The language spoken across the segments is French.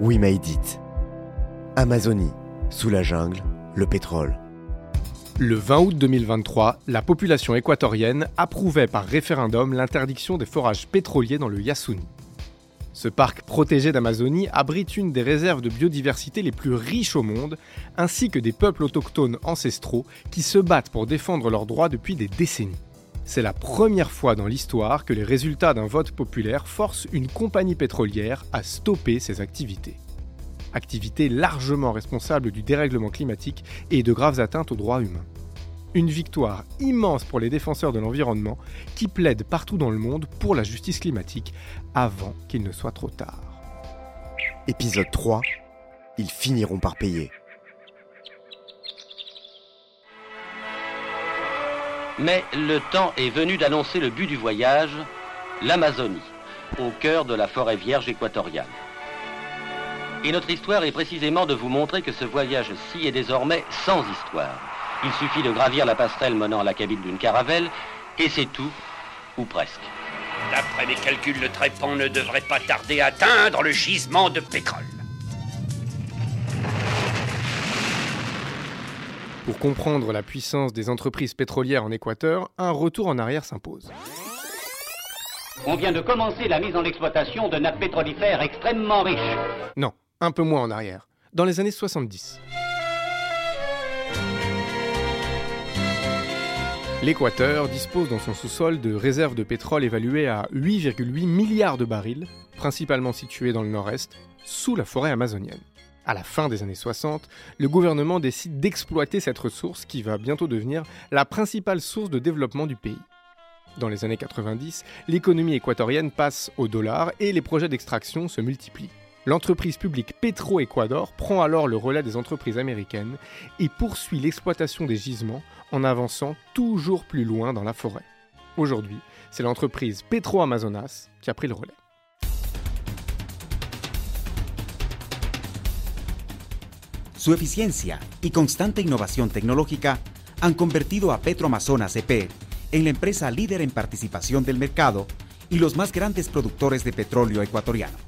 We made it. Amazonie, sous la jungle, le pétrole. Le 20 août 2023, la population équatorienne approuvait par référendum l'interdiction des forages pétroliers dans le Yasuni. Ce parc protégé d'Amazonie abrite une des réserves de biodiversité les plus riches au monde, ainsi que des peuples autochtones ancestraux qui se battent pour défendre leurs droits depuis des décennies. C'est la première fois dans l'histoire que les résultats d'un vote populaire forcent une compagnie pétrolière à stopper ses activités. Activités largement responsables du dérèglement climatique et de graves atteintes aux droits humains. Une victoire immense pour les défenseurs de l'environnement qui plaident partout dans le monde pour la justice climatique avant qu'il ne soit trop tard. Épisode 3. Ils finiront par payer. Mais le temps est venu d'annoncer le but du voyage, l'Amazonie, au cœur de la forêt vierge équatoriale. Et notre histoire est précisément de vous montrer que ce voyage-ci est désormais sans histoire. Il suffit de gravir la passerelle menant à la cabine d'une caravelle, et c'est tout, ou presque. D'après mes calculs, le trépan ne devrait pas tarder à atteindre le gisement de pétrole. Pour comprendre la puissance des entreprises pétrolières en Équateur, un retour en arrière s'impose. On vient de commencer la mise en exploitation de nappes pétrolifères extrêmement riches. Non, un peu moins en arrière, dans les années 70. L'Équateur dispose dans son sous-sol de réserves de pétrole évaluées à 8,8 milliards de barils, principalement situées dans le nord-est, sous la forêt amazonienne. À la fin des années 60, le gouvernement décide d'exploiter cette ressource qui va bientôt devenir la principale source de développement du pays. Dans les années 90, l'économie équatorienne passe au dollar et les projets d'extraction se multiplient. L'entreprise publique Petro-Ecuador prend alors le relais des entreprises américaines et poursuit l'exploitation des gisements en avançant toujours plus loin dans la forêt. Aujourd'hui, c'est l'entreprise Petro-Amazonas qui a pris le relais. Su eficiencia y constante innovación tecnológica han convertido a Petroamazonas EP en la empresa líder en participación del mercado y los más grandes productores de petróleo ecuatoriano.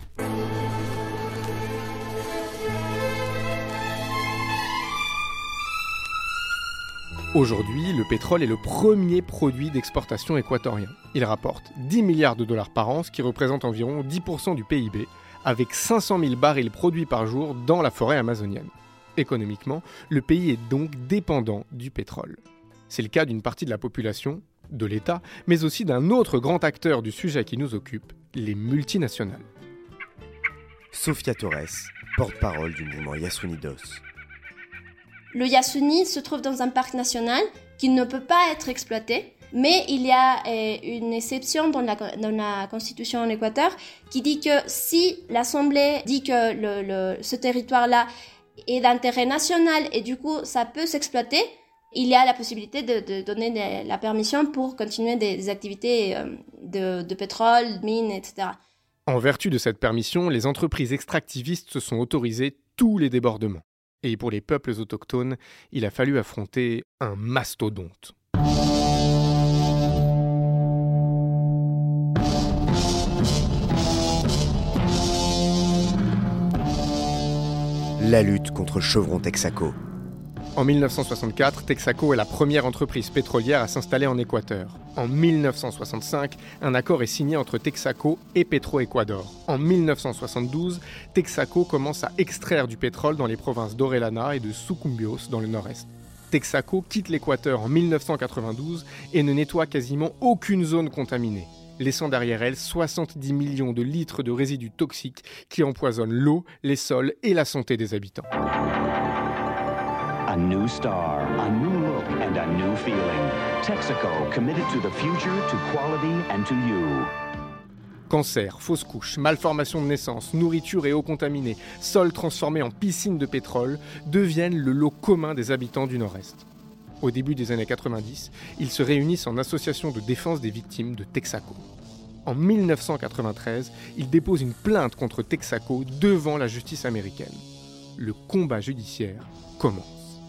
Aujourd'hui, le pétrole est le premier produit d'exportation équatorien. Il rapporte 10 milliards de dollars par an, ce qui représente environ 10% du PIB, avec 500 000 barils produits par jour dans la forêt amazonienne. Économiquement, le pays est donc dépendant du pétrole. C'est le cas d'une partie de la population, de l'État, mais aussi d'un autre grand acteur du sujet qui nous occupe, les multinationales. Sofia Torres, porte-parole du mouvement Yasunidos. Le Yasuni se trouve dans un parc national qui ne peut pas être exploité, mais il y a euh, une exception dans la, dans la constitution en Équateur qui dit que si l'Assemblée dit que le, le, ce territoire-là est d'intérêt national et du coup ça peut s'exploiter, il y a la possibilité de, donner la permission pour continuer des, des activités euh, de, de pétrole, de mines, etc. En vertu de cette permission, les entreprises extractivistes se sont autorisées tous les débordements. Et pour les peuples autochtones, il a fallu affronter un mastodonte. La lutte contre Chevron Texaco. En 1964, Texaco est la première entreprise pétrolière à s'installer en Équateur. En 1965, un accord est signé entre Texaco et Petroecuador. En 1972, Texaco commence à extraire du pétrole dans les provinces d'Orellana et de Sucumbios dans le nord-est. Texaco quitte l'Équateur en 1992 et ne nettoie quasiment aucune zone contaminée, laissant derrière elle 70 millions de litres de résidus toxiques qui empoisonnent l'eau, les sols et la santé des habitants. A new star, a new look, and a new feeling. Texaco, committed to the future, to quality, and to you. Cancer, fausses couches, malformations de naissance, nourriture et eau contaminée, sols transformés en piscines de pétrole deviennent le lot commun des habitants du Nord-Est. Au début des années 90, ils se réunissent en association de défense des victimes de Texaco. En 1993, ils déposent une plainte contre Texaco devant la justice américaine. Le combat judiciaire commence.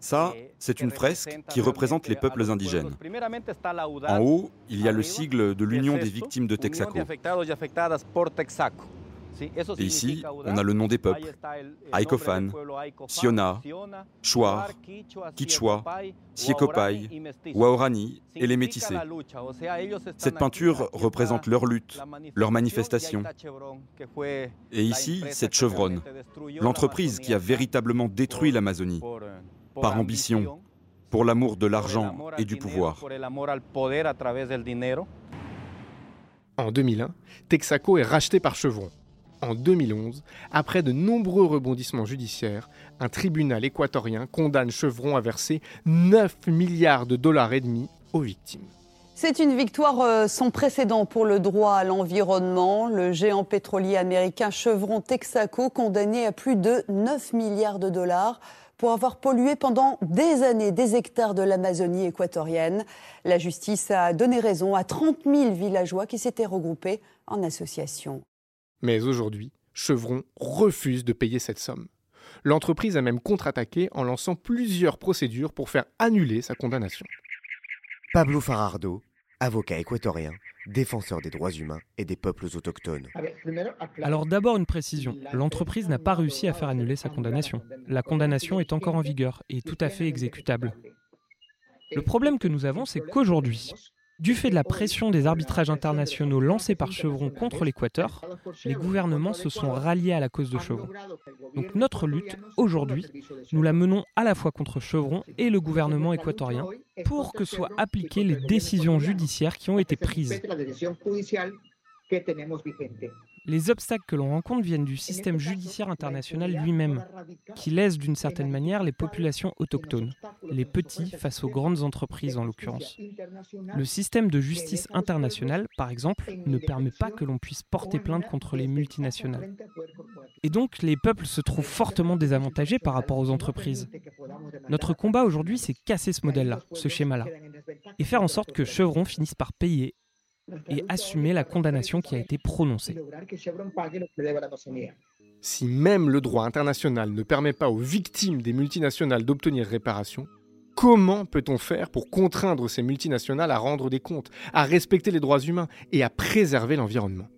Ça, c'est une fresque qui représente les peuples indigènes. En haut, il y a le sigle de l'Union des victimes de Texaco. Et ici, on a le nom des peuples. Aikofan, Siona, Shuar, Kichwa, Siekopai, Waorani et les métissés. Cette peinture représente leur lutte, leur manifestation. Et ici, cette chevronne, l'entreprise qui a véritablement détruit l'Amazonie, par ambition, pour l'amour de l'argent et du pouvoir. En 2001, Texaco est racheté par Chevron. En 2011, après de nombreux rebondissements judiciaires, un tribunal équatorien condamne Chevron à verser 9 milliards de dollars et demi aux victimes. C'est une victoire euh, sans précédent pour le droit à l'environnement. Le géant pétrolier américain Chevron Texaco condamné à plus de 9 milliards de dollars pour avoir pollué pendant des années des hectares de l'Amazonie équatorienne. La justice a donné raison à 30 000 villageois qui s'étaient regroupés en association. Mais aujourd'hui, Chevron refuse de payer cette somme. L'entreprise a même contre-attaqué en lançant plusieurs procédures pour faire annuler sa condamnation. Pablo Farardo, avocat équatorien, défenseur des droits humains et des peuples autochtones. Alors d'abord une précision, l'entreprise n'a pas réussi à faire annuler sa condamnation. La condamnation est encore en vigueur et tout à fait exécutable. Le problème que nous avons, c'est qu'aujourd'hui, du fait de la pression des arbitrages internationaux lancés par Chevron contre l'Équateur, les gouvernements se sont ralliés à la cause de Chevron. Donc notre lutte, aujourd'hui, nous la menons à la fois contre Chevron et le gouvernement équatorien pour que soient appliquées les décisions judiciaires qui ont été prises. Les obstacles que l'on rencontre viennent du système judiciaire international lui-même, qui laisse d'une certaine manière les populations autochtones, les petits face aux grandes entreprises en l'occurrence. Le système de justice internationale, par exemple, ne permet pas que l'on puisse porter plainte contre les multinationales. Et donc les peuples se trouvent fortement désavantagés par rapport aux entreprises. Notre combat aujourd'hui, c'est casser ce modèle-là, ce schéma-là, et faire en sorte que Chevron finisse par payer et assumer la condamnation qui a été prononcée. Si même le droit international ne permet pas aux victimes des multinationales d'obtenir réparation, comment peut-on faire pour contraindre ces multinationales à rendre des comptes, à respecter les droits humains et à préserver l'environnement?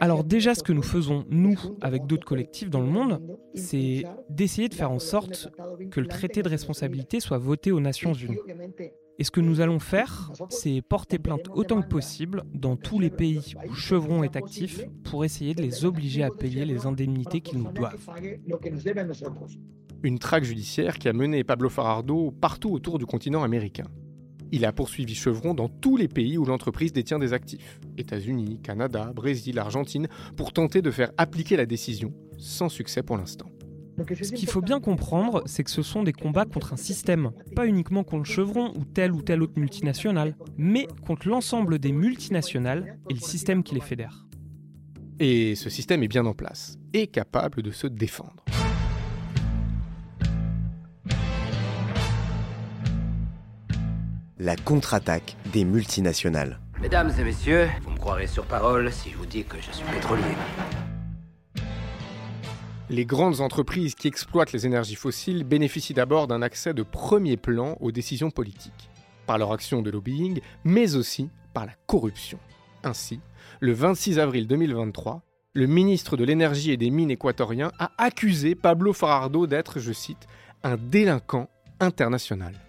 Alors déjà, ce que nous faisons, nous, avec d'autres collectifs dans le monde, c'est d'essayer de faire en sorte que le traité de responsabilité soit voté aux Nations Unies. Et ce que nous allons faire, c'est porter plainte autant que possible dans tous les pays où Chevron est actif pour essayer de les obliger à payer les indemnités qu'ils nous doivent. Une traque judiciaire qui a mené Pablo Farardo partout autour du continent américain. Il a poursuivi Chevron dans tous les pays où l'entreprise détient des actifs, États-Unis, Canada, Brésil, Argentine, pour tenter de faire appliquer la décision, sans succès pour l'instant. Ce qu'il faut bien comprendre, c'est que ce sont des combats contre un système, pas uniquement contre Chevron ou telle ou telle autre multinationale, mais contre l'ensemble des multinationales et le système qui les fédère. Et ce système est bien en place, et capable de se défendre. La contre-attaque des multinationales. Mesdames et messieurs, vous me croirez sur parole si je vous dis que je suis pétrolier. Les grandes entreprises qui exploitent les énergies fossiles bénéficient d'abord d'un accès de premier plan aux décisions politiques, par leur action de lobbying, mais aussi par la corruption. Ainsi, le 26 avril 2023, le ministre de l'énergie et des mines équatorien a accusé Pablo Farardo d'être, je cite, un délinquant international.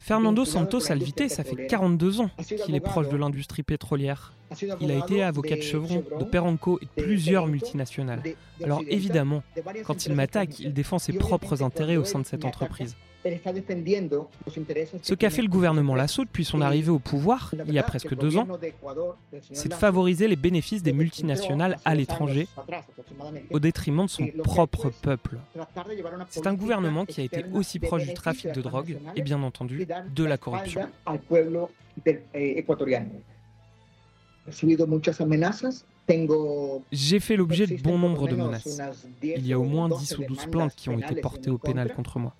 Fernando Santos Alvite, ça fait 42 ans qu'il est proche de l'industrie pétrolière. Il a été avocat de Chevron, de Perenco et de plusieurs multinationales. Alors évidemment, quand il m'attaque, il défend ses propres intérêts au sein de cette entreprise. Ce qu'a fait le gouvernement Lasso depuis son arrivée au pouvoir, il y a presque deux ans, c'est de favoriser les bénéfices des multinationales à l'étranger au détriment de son propre peuple. C'est un gouvernement qui a été aussi proche du trafic de drogue et bien entendu de la corruption. J'ai fait l'objet de bon nombre de menaces. Il y a au moins 10 ou 12 plaintes qui ont été portées au pénal contre moi.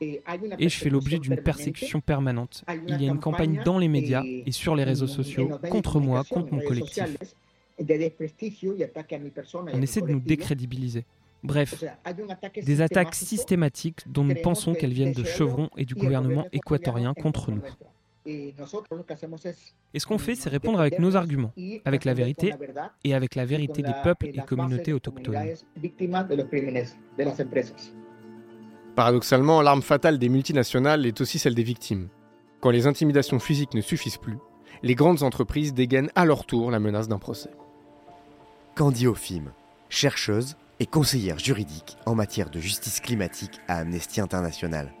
Et je fais l'objet d'une persécution permanente. Il y a une campagne dans les médias et sur les réseaux sociaux contre moi, contre mon collectif. On essaie de nous décrédibiliser. Bref, des attaques systématiques dont nous pensons qu'elles viennent de Chevron et du gouvernement équatorien contre nous. Et ce qu'on fait, c'est répondre avec nos arguments, avec la vérité et avec la vérité des peuples et communautés autochtones. Paradoxalement, l'arme fatale des multinationales est aussi celle des victimes. Quand les intimidations physiques ne suffisent plus, les grandes entreprises dégainent à leur tour la menace d'un procès. Candy Ofim, chercheuse et conseillère juridique en matière de justice climatique à Amnesty International.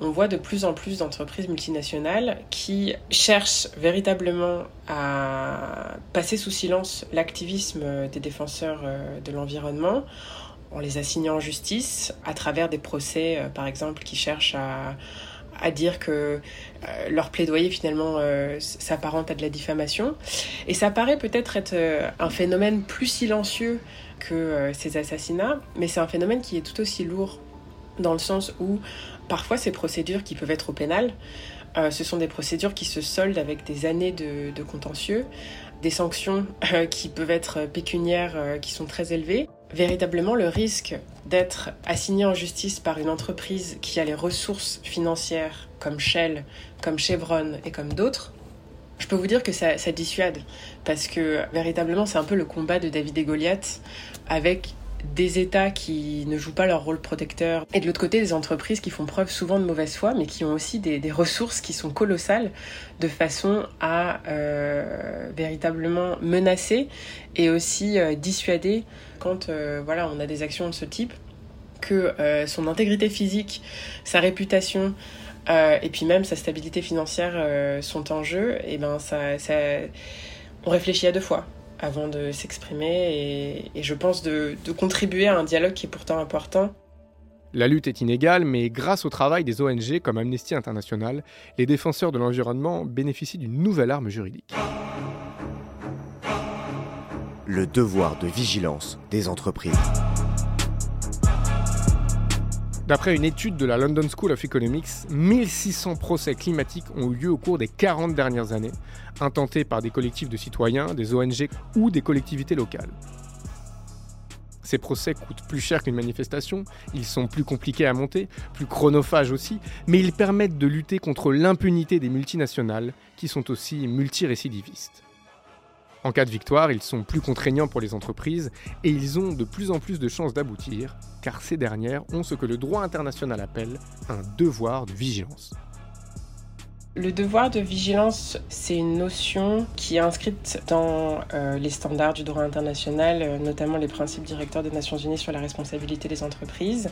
On voit de plus en plus d'entreprises multinationales qui cherchent véritablement à passer sous silence l'activisme des défenseurs euh, de l'environnement en les assignant en justice à travers des procès, euh, par exemple, qui cherchent à, à dire que euh, leur plaidoyer finalement s'apparente à de la diffamation. Et ça paraît peut-être être un phénomène plus silencieux que ces assassinats, mais c'est un phénomène qui est tout aussi lourd dans le sens où parfois ces procédures qui peuvent être au pénal, euh, ce sont des procédures qui se soldent avec des années de, contentieux, des sanctions euh, qui peuvent être pécuniaires euh, qui sont très élevées. Véritablement, le risque d'être assigné en justice par une entreprise qui a les ressources financières comme Shell, comme Chevron et comme d'autres, je peux vous dire que ça, ça dissuade. Parce que véritablement c'est un peu le combat de David et Goliath avec des États qui ne jouent pas leur rôle protecteur, et de l'autre côté des entreprises qui font preuve souvent de mauvaise foi, mais qui ont aussi des, ressources qui sont colossales, de façon à euh, véritablement menacer et aussi euh, dissuader quand euh, voilà, on a des actions de ce type, que son intégrité physique, sa réputation, et puis même sa stabilité financière sont en jeu, et ben ça, ça, on réfléchit à deux fois avant de s'exprimer et, je pense de, contribuer à un dialogue qui est pourtant important. La lutte est inégale, mais grâce au travail des ONG comme Amnesty International, les défenseurs de l'environnement bénéficient d'une nouvelle arme juridique. Le devoir de vigilance des entreprises. D'après une étude de la London School of Economics, 1600 procès climatiques ont eu lieu au cours des 40 dernières années, intentés par des collectifs de citoyens, des ONG ou des collectivités locales. Ces procès coûtent plus cher qu'une manifestation, ils sont plus compliqués à monter, plus chronophages aussi, mais ils permettent de lutter contre l'impunité des multinationales qui sont aussi multirécidivistes. En cas de victoire, ils sont plus contraignants pour les entreprises et ils ont de plus en plus de chances d'aboutir, car ces dernières ont ce que le droit international appelle un devoir de vigilance. Le devoir de vigilance, c'est une notion qui est inscrite dans euh, les standards du droit international, euh, notamment les principes directeurs des Nations Unies sur la responsabilité des entreprises.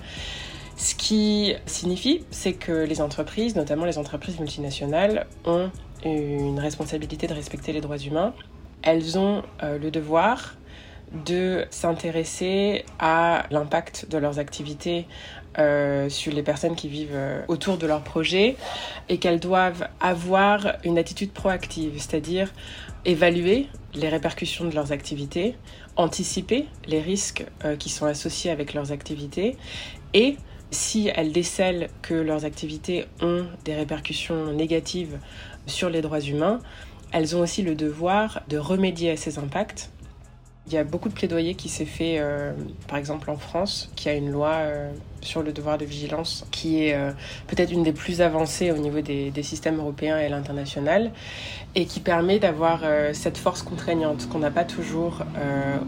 Ce qui signifie, c'est que les entreprises, notamment les entreprises multinationales, ont une responsabilité de respecter les droits humains elles ont euh, le devoir de s'intéresser à l'impact de leurs activités euh, sur les personnes qui vivent euh, autour de leur projet et qu'elles doivent avoir une attitude proactive, c'est-à-dire évaluer les répercussions de leurs activités, anticiper les risques qui sont associés avec leurs activités et si elles décèlent que leurs activités ont des répercussions négatives sur les droits humains, elles ont aussi le devoir de remédier à ces impacts. Il y a beaucoup de plaidoyer qui s'est fait, euh, par exemple en France, qui a une loi euh, sur le devoir de vigilance qui est euh, peut-être une des plus avancées au niveau des, systèmes européens et l'international, et qui permet d'avoir cette force contraignante qu'on n'a pas toujours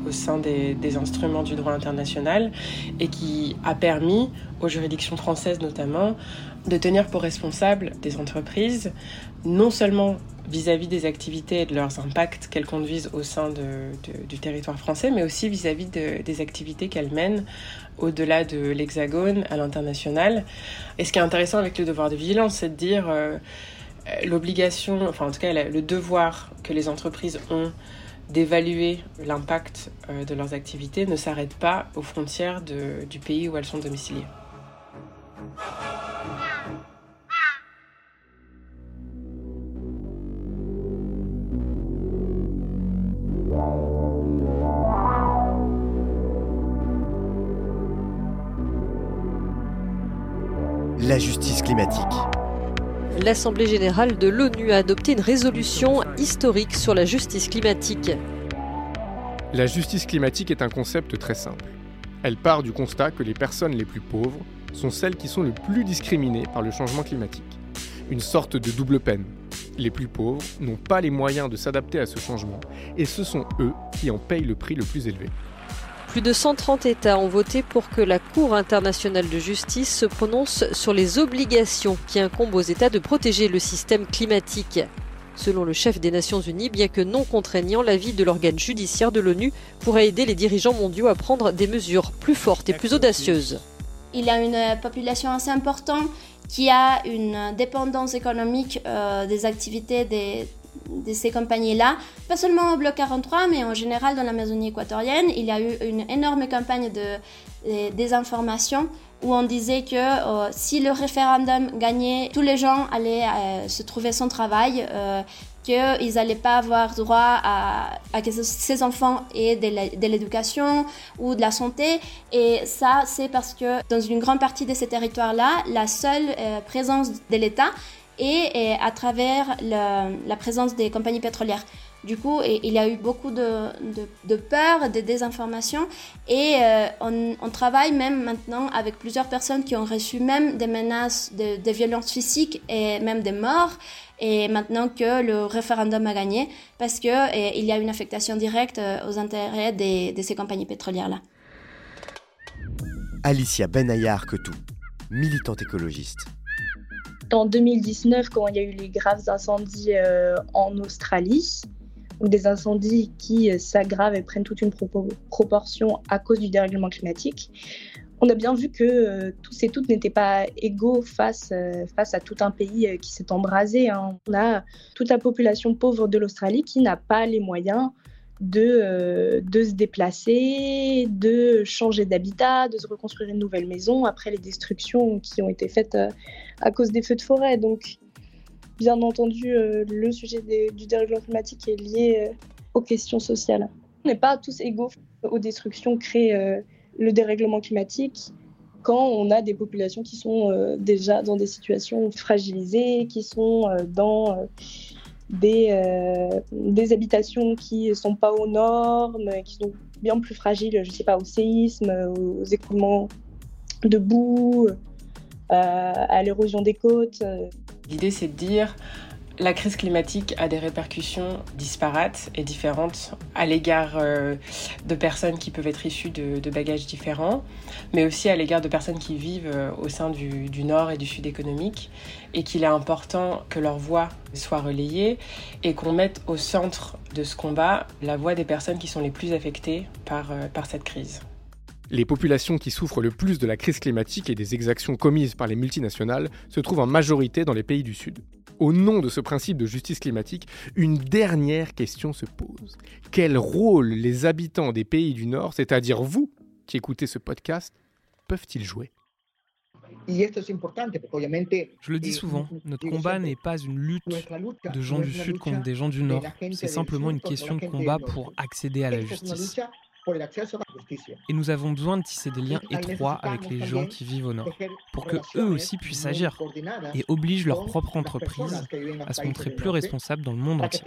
au sein des, des, instruments du droit international, et qui a permis aux juridictions françaises notamment de tenir pour responsables des entreprises non seulement vis-à-vis des activités et de leurs impacts qu'elles conduisent au sein du territoire français, mais aussi vis-à-vis des activités qu'elles mènent au-delà de l'Hexagone, à l'international. Et ce qui est intéressant avec le devoir de vigilance, c'est de dire euh, l'obligation, enfin en tout cas le devoir que les entreprises ont d'évaluer l'impact euh, de leurs activités ne s'arrête pas aux frontières du pays où elles sont domiciliées. La justice climatique. L'Assemblée générale de l'ONU a adopté une résolution historique sur la justice climatique. La justice climatique est un concept très simple. Elle part du constat que les personnes les plus pauvres sont celles qui sont le plus discriminées par le changement climatique. Une sorte de double peine. Les plus pauvres n'ont pas les moyens de s'adapter à ce changement et ce sont eux qui en payent le prix le plus élevé. Plus de 130 États ont voté pour que la Cour internationale de justice se prononce sur les obligations qui incombent aux États de protéger le système climatique. Selon le chef des Nations Unies, bien que non contraignant, l'avis de l'organe judiciaire de l'ONU pourrait aider les dirigeants mondiaux à prendre des mesures plus fortes et plus audacieuses. Il y a une population assez importante qui a une dépendance économique euh, des activités des, de ces compagnies-là, pas seulement au bloc 43, mais en général dans l'Amazonie équatorienne. Il y a eu une énorme campagne de, désinformation où on disait que euh, si le référendum gagnait, tous les gens allaient euh, se trouver sans travail, euh, qu'ils n'allaient pas avoir droit à, que ces enfants aient de l'éducation ou de la santé. Et ça, c'est parce que dans une grande partie de ces territoires-là, la seule présence de l'État et, à travers la présence des compagnies pétrolières. Du coup, il y a eu beaucoup de, de, peur, de désinformation et euh, on, travaille même maintenant avec plusieurs personnes qui ont reçu même des menaces de, violences physiques et même des morts. Et maintenant que le référendum a gagné, parce qu'il y a une affectation directe euh, aux intérêts de ces compagnies pétrolières-là. Alicia Benayar tout militante écologiste en 2019, quand il y a eu les graves incendies euh, en Australie, ou des incendies qui euh, s'aggravent et prennent toute une proportion à cause du dérèglement climatique, on a bien vu que euh, tous et toutes n'étaient pas égaux face, face à tout un pays qui s'est embrasé. Hein. On a toute la population pauvre de l'Australie qui n'a pas les moyens de, de se déplacer, de changer d'habitat, de se reconstruire une nouvelle maison après les destructions qui ont été faites à cause des feux de forêt. Donc, bien entendu, euh, le sujet du dérèglement climatique est lié euh, aux questions sociales. On n'est pas tous égaux aux destructions créées euh, le dérèglement climatique quand on a des populations qui sont déjà dans des situations fragilisées, qui sont dans des, des habitations qui ne sont pas aux normes, qui sont bien plus fragiles, je ne sais pas, au séisme, aux écoulements de boue, euh, à l'érosion des côtes. L'idée, c'est de dire la crise climatique a des répercussions disparates et différentes à l'égard euh, de personnes qui peuvent être issues de, bagages différents, mais aussi à l'égard de personnes qui vivent euh, au sein du, nord et du sud économique, et qu'il est important que leur voix soit relayée et qu'on mette au centre de ce combat la voix des personnes qui sont les plus affectées par, par cette crise. Les populations qui souffrent le plus de la crise climatique et des exactions commises par les multinationales se trouvent en majorité dans les pays du Sud. Au nom de ce principe de justice climatique, une dernière question se pose. Quel rôle les habitants des pays du Nord, c'est-à-dire vous qui écoutez ce podcast, peuvent-ils jouer? Je le dis souvent, notre combat n'est pas une lutte de gens du Sud contre des gens du Nord, c'est simplement une question de combat pour accéder à la justice. Et nous avons besoin de tisser des liens étroits avec les gens qui vivent au nord, pour que eux aussi puissent agir et obligent leur propre entreprise à se montrer plus responsables dans le monde entier.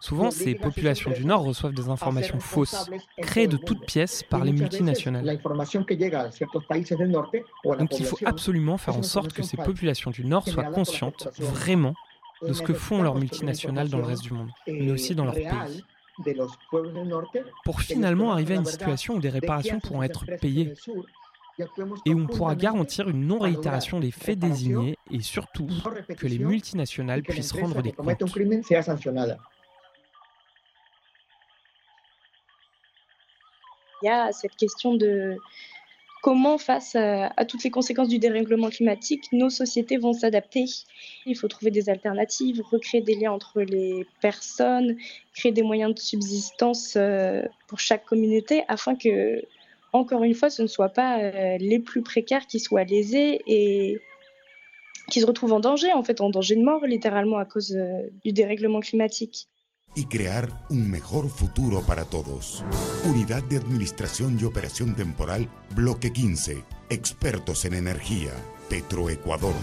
Souvent, ces populations du nord reçoivent des informations fausses, créées de toutes pièces par les multinationales. Donc il faut absolument faire en sorte que ces populations du nord soient conscientes vraiment de ce que font leurs multinationales dans le reste du monde, mais aussi dans leur pays pour finalement arriver à une situation où des réparations pourront être payées et où on pourra garantir une non-réitération des faits désignés et surtout que les multinationales puissent rendre des comptes. Il y a cette question de comment, face à, toutes les conséquences du dérèglement climatique, nos sociétés vont s'adapter. Il faut trouver des alternatives, recréer des liens entre les personnes, créer des moyens de subsistance euh, pour chaque communauté afin que, encore une fois, ce ne soient pas euh, les plus précaires qui soient lésés et qui se retrouvent en danger, en fait, en danger de mort, littéralement, à cause euh, du dérèglement climatique. Y crear un mejor futuro para todos. Unidad de Administración y Operación Temporal, Bloque 15. Expertos en energía. Petroecuador.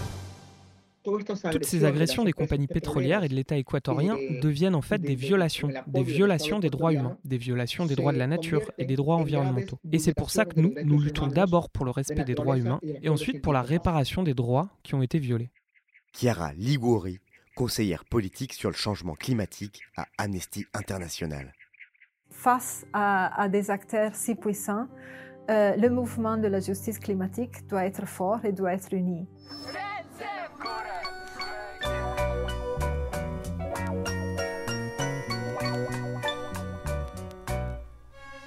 Toutes ces agressions des compagnies pétrolières et de l'État équatorien deviennent en fait des violations, des violations des droits humains, des violations des droits de la nature et des droits environnementaux. Et c'est pour ça que nous, nous luttons d'abord pour le respect des droits humains et ensuite pour la réparation des droits qui ont été violés. Chiara Liguori, conseillère politique sur le changement climatique à Amnesty International. Face à, des acteurs si puissants, euh, le mouvement de la justice climatique doit être fort et doit être uni.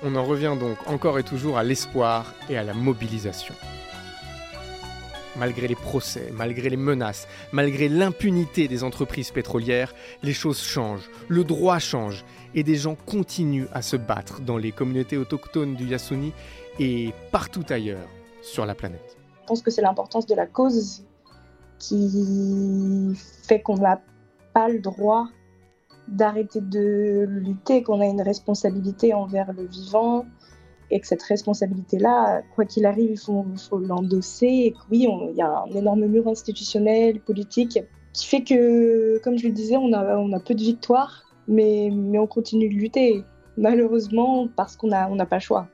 On en revient donc encore et toujours à l'espoir et à la mobilisation. Malgré les procès, malgré les menaces, malgré l'impunité des entreprises pétrolières, les choses changent, le droit change, et des gens continuent à se battre dans les communautés autochtones du Yasuni et partout ailleurs sur la planète. Je pense que c'est l'importance de la cause qui fait qu'on n'a pas le droit d'arrêter de lutter, qu'on a une responsabilité envers le vivant et que cette responsabilité-là, quoi qu'il arrive, il faut, l'endosser et que oui, il y a un énorme mur institutionnel, politique qui fait que, comme je le disais, on a, on a peu de victoires, mais, mais on continue de lutter, malheureusement, parce qu'on n'a on pas le choix.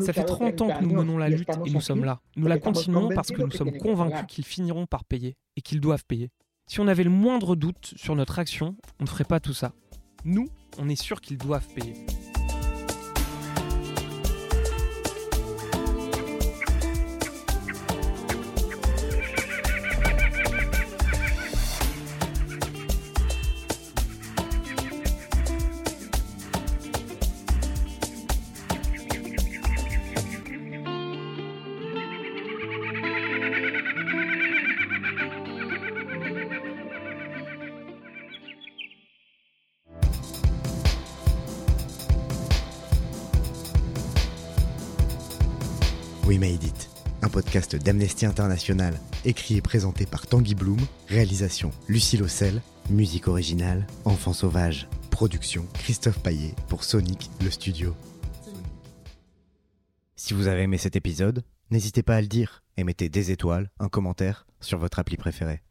Ça fait 30 ans que nous menons la lutte et nous sommes là. Nous la continuons parce que nous sommes convaincus qu'ils finiront par payer et qu'ils doivent payer. Si on avait le moindre doute sur notre action, on ne ferait pas tout ça. Nous, on est sûr qu'ils doivent payer. Podcast d'Amnesty International, écrit et présenté par Tanguy Bloom, réalisation Lucie Lossel, musique originale Enfant Sauvage, production Christophe Paillet pour Sonic le studio. Si vous avez aimé cet épisode, n'hésitez pas à le dire et mettez des étoiles, un commentaire sur votre appli préféré.